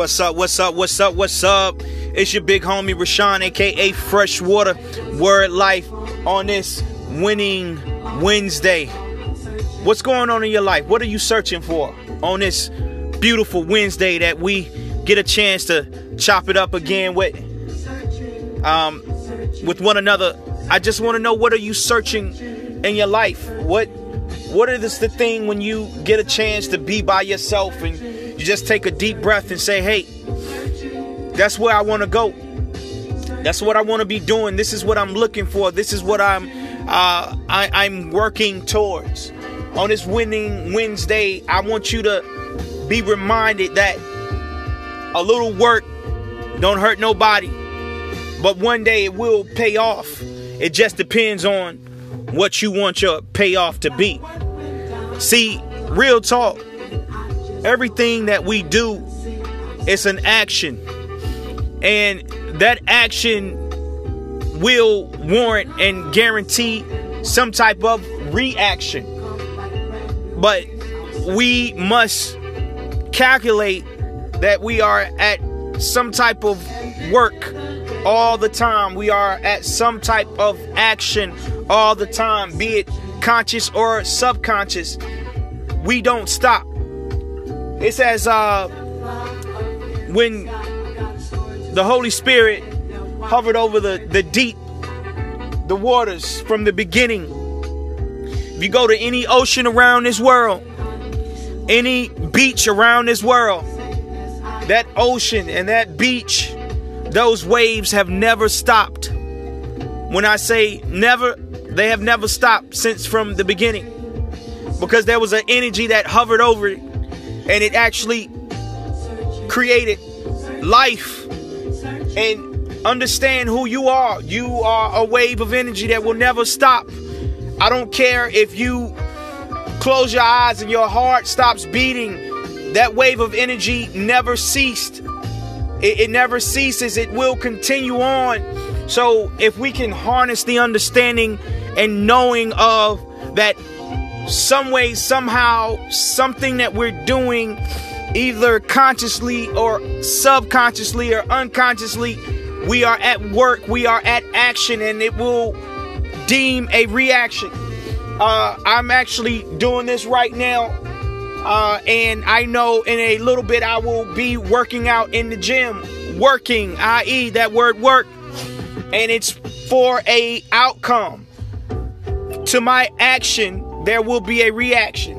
What's up? What's up? What's up? What's up? It's your big homie Rashawn, aka Freshwater Word Life, on this winning Wednesday. What's going on in your life? What are you searching for on this beautiful Wednesday that we get a chance to chop it up again with um with one another? I just want to know what are you searching in your life? What what is the thing when you get a chance to be by yourself and you just take a deep breath and say, hey, that's where I want to go. That's what I want to be doing. This is what I'm looking for. This is what I'm uh, I, I'm working towards. On this winning Wednesday, I want you to be reminded that a little work don't hurt nobody, but one day it will pay off. It just depends on what you want your payoff to be. See, real talk everything that we do is an action. And that action will warrant and guarantee some type of reaction. But we must calculate that we are at some type of work all the time. We are at some type of action all the time be it conscious or subconscious. We don't stop. It says uh, when the Holy Spirit hovered over the, the deep, the waters from the beginning. If you go to any ocean around this world, any beach around this world, that ocean and that beach, those waves have never stopped. When I say never, they have never stopped since from the beginning. Because there was an energy that hovered over it and it actually created life and understand who you are. You are a wave of energy that will never stop. I don't care if you close your eyes and your heart stops beating. That wave of energy never ceased. It, it never ceases. It will continue on. So if we can harness the understanding and knowing of that some way, somehow, something that we're doing, either consciously or subconsciously or unconsciously, we are at work, we are at action, and it will deem a reaction. Uh, I'm actually doing this right now, uh, and I know in a little bit I will be working out in the gym. Working, i.e., that word work, and it's for a outcome to my action there will be a reaction.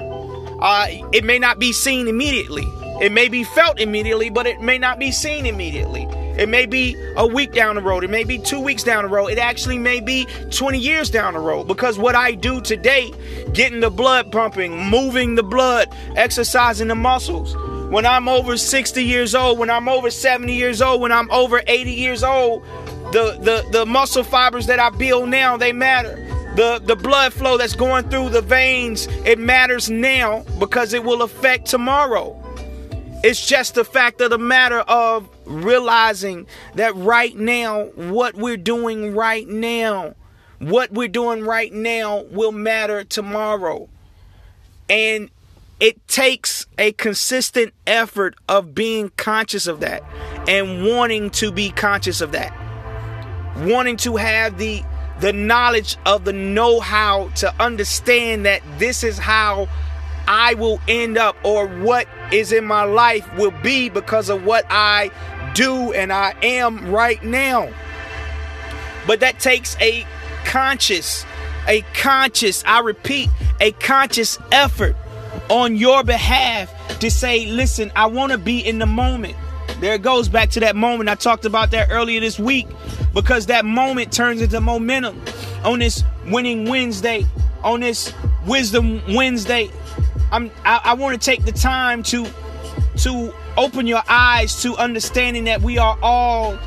Uh, it may not be seen immediately. It may be felt immediately, but it may not be seen immediately. It may be a week down the road. It may be two weeks down the road. It actually may be 20 years down the road because what I do today, getting the blood pumping, moving the blood, exercising the muscles. When I'm over 60 years old, when I'm over 70 years old, when I'm over 80 years old, the, the, the muscle fibers that I build now, they matter the, the blood flow that's going through the veins, it matters now because it will affect tomorrow. It's just the fact of the matter of realizing that right now, what we're doing right now, what we're doing right now will matter tomorrow. And it takes a consistent effort of being conscious of that and wanting to be conscious of that. Wanting to have the the knowledge of the know how to understand that this is how I will end up or what is in my life will be because of what I do and I am right now. But that takes a conscious, a conscious, I repeat, a conscious effort on your behalf to say, listen, I want to be in the moment. There it goes back to that moment. I talked about that earlier this week because that moment turns into momentum on this winning Wednesday, on this wisdom Wednesday. I'm I, I want to take the time to to open your eyes to understanding that we are all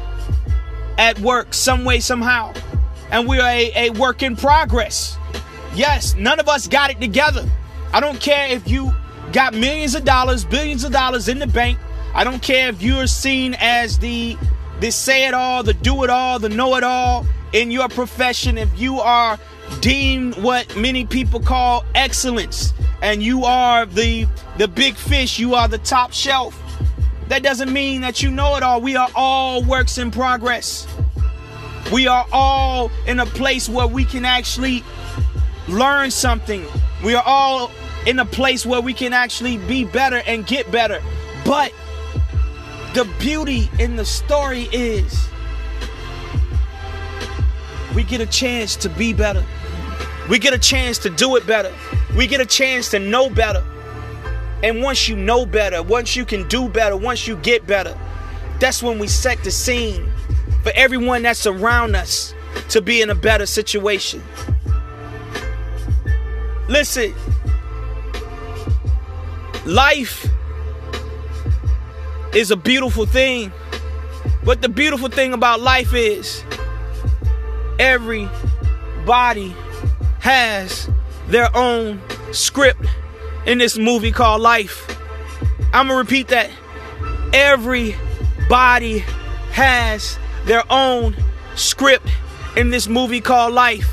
at work some way somehow. And we are a, a work in progress. Yes none of us got it together. I don't care if you got millions of dollars billions of dollars in the bank. I don't care if you're seen as the the say it all, the do it all, the know it all in your profession. If you are deemed what many people call excellence and you are the the big fish, you are the top shelf. That doesn't mean that you know it all. We are all works in progress. We are all in a place where we can actually learn something. We are all in a place where we can actually be better and get better. But the beauty in the story is we get a chance to be better. We get a chance to do it better. We get a chance to know better. And once you know better, once you can do better, once you get better, that's when we set the scene for everyone that's around us to be in a better situation. Listen, life is a beautiful thing. But the beautiful thing about life is everybody has their own script in this movie called Life. I'm gonna repeat that. Everybody has their own script in this movie called Life.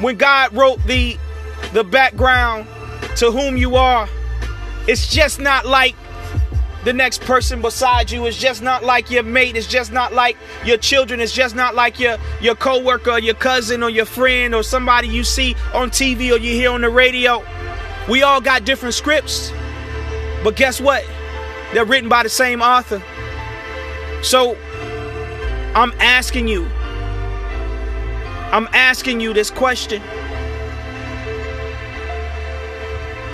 When God wrote the the background to whom you are, it's just not like the next person beside you. It's just not like your mate. It's just not like your children. It's just not like your your coworker, or your cousin, or your friend, or somebody you see on TV or you hear on the radio. We all got different scripts, but guess what? They're written by the same author. So I'm asking you. I'm asking you this question.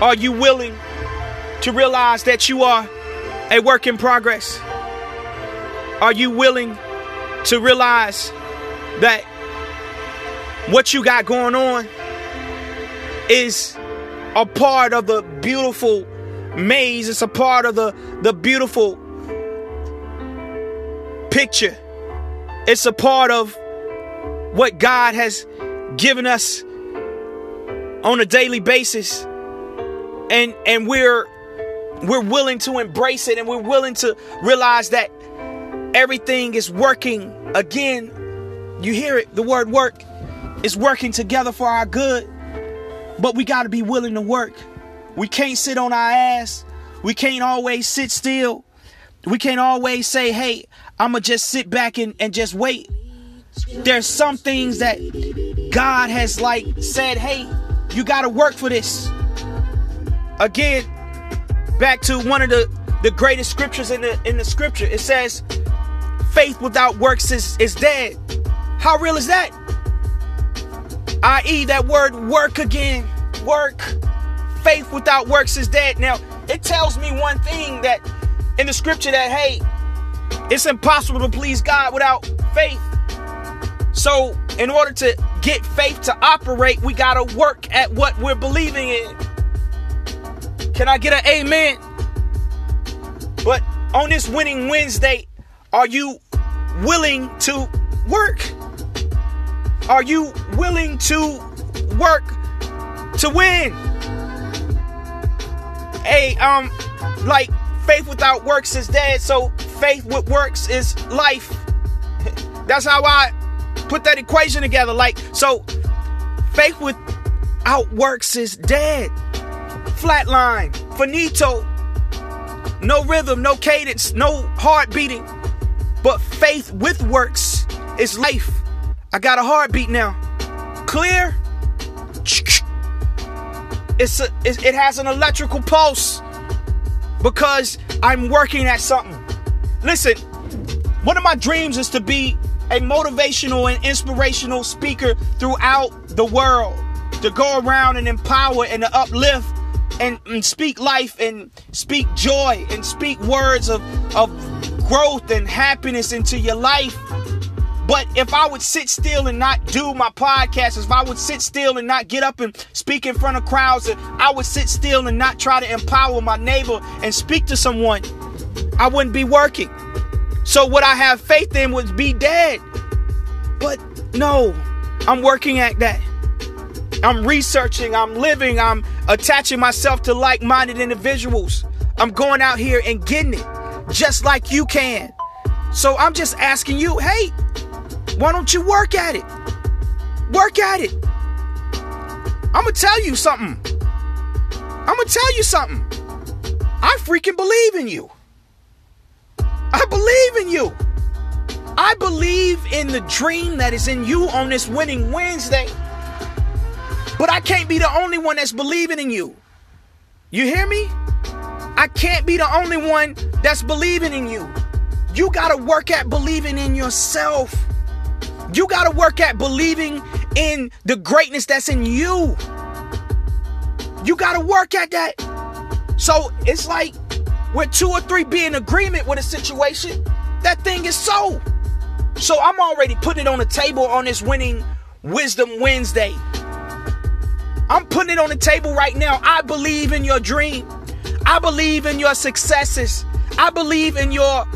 Are you willing to realize that you are a work in progress? Are you willing to realize that what you got going on is a part of the beautiful maze? It's a part of the, the beautiful picture. It's a part of what God has given us on a daily basis. And and we're we're willing to embrace it and we're willing to realize that everything is working again. You hear it, the word work is working together for our good. But we got to be willing to work. We can't sit on our ass. We can't always sit still. We can't always say, hey, I'm going to just sit back and, and just wait. There's some things that God has like said, hey, you got to work for this. Again, back to one of the, the greatest scriptures in the in the scripture. It says, faith without works is, is dead. How real is that? I.e., that word work again. Work. Faith without works is dead. Now, it tells me one thing that in the scripture that, hey, it's impossible to please God without faith. So, in order to get faith to operate, we got to work at what we're believing in. Can I get an amen? But on this winning Wednesday, are you willing to work? Are you willing to work to win? Hey, um, like faith without works is dead, so faith with works is life. That's how I put that equation together. Like, so faith without works is dead flatline, finito. No rhythm, no cadence, no heart beating. But faith with works is life. I got a heartbeat now. Clear? It's a, it has an electrical pulse because I'm working at something. Listen, one of my dreams is to be a motivational and inspirational speaker throughout the world, to go around and empower and to uplift and, and speak life and speak joy and speak words of, of growth and happiness into your life. But if I would sit still and not do my podcast, if I would sit still and not get up and speak in front of crowds, if I would sit still and not try to empower my neighbor and speak to someone, I wouldn't be working. So what I have faith in would be dead. But no, I'm working at that. I'm researching, I'm living, I'm attaching myself to like minded individuals. I'm going out here and getting it just like you can. So I'm just asking you, hey, why don't you work at it? Work at it. I'm gonna tell you something. I'm gonna tell you something. I freaking believe in you. I believe in you. I believe in the dream that is in you on this winning Wednesday. But I can't be the only one that's believing in you. You hear me? I can't be the only one that's believing in you. You got to work at believing in yourself. You got to work at believing in the greatness that's in you. You got to work at that. So it's like where two or three be in agreement with a situation, that thing is so. So I'm already putting it on the table on this winning Wisdom Wednesday. I'm putting it on the table right now. I believe in your dream. I believe in your successes. I believe in your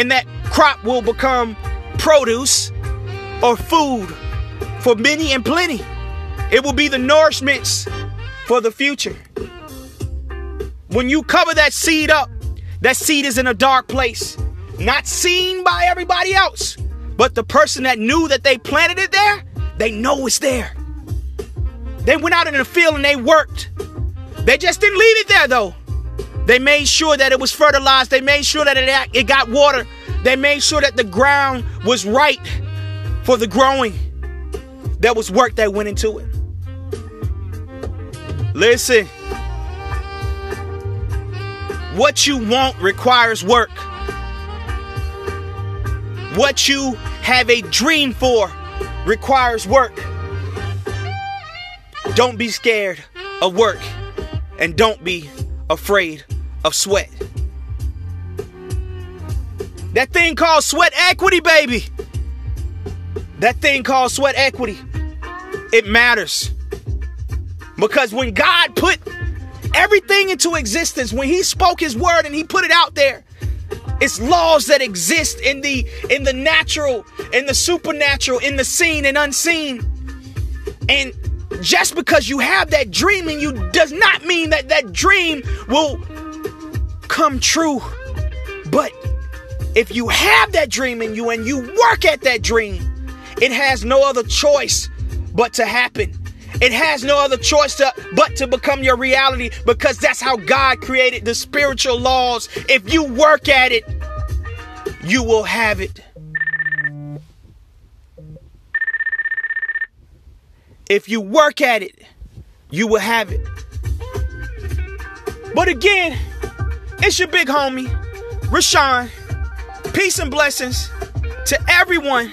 And that crop will become produce or food for many and plenty. It will be the nourishments for the future. When you cover that seed up, that seed is in a dark place, not seen by everybody else, but the person that knew that they planted it there, they know it's there. They went out in the field and they worked. They just didn't leave it there though. They made sure that it was fertilized. They made sure that it, it got water. They made sure that the ground was right for the growing. There was work that went into it. Listen, what you want requires work. What you have a dream for requires work. Don't be scared of work and don't be afraid of sweat. That thing called sweat equity, baby. That thing called sweat equity. It matters. Because when God put everything into existence, when he spoke his word and he put it out there, it's laws that exist in the in the natural, in the supernatural, in the seen and unseen. And just because you have that dream in you does not mean that that dream will come true. But if you have that dream in you and you work at that dream, it has no other choice but to happen. It has no other choice to, but to become your reality because that's how God created the spiritual laws. If you work at it, you will have it. If you work at it, you will have it. But again, it's your big homie, Rashawn. Peace and blessings to everyone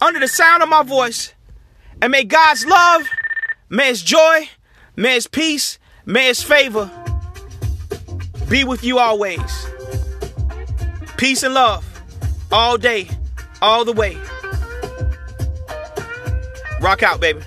under the sound of my voice. And may God's love, may His joy, may His peace, may His favor be with you always. Peace and love all day, all the way. Rock out, baby.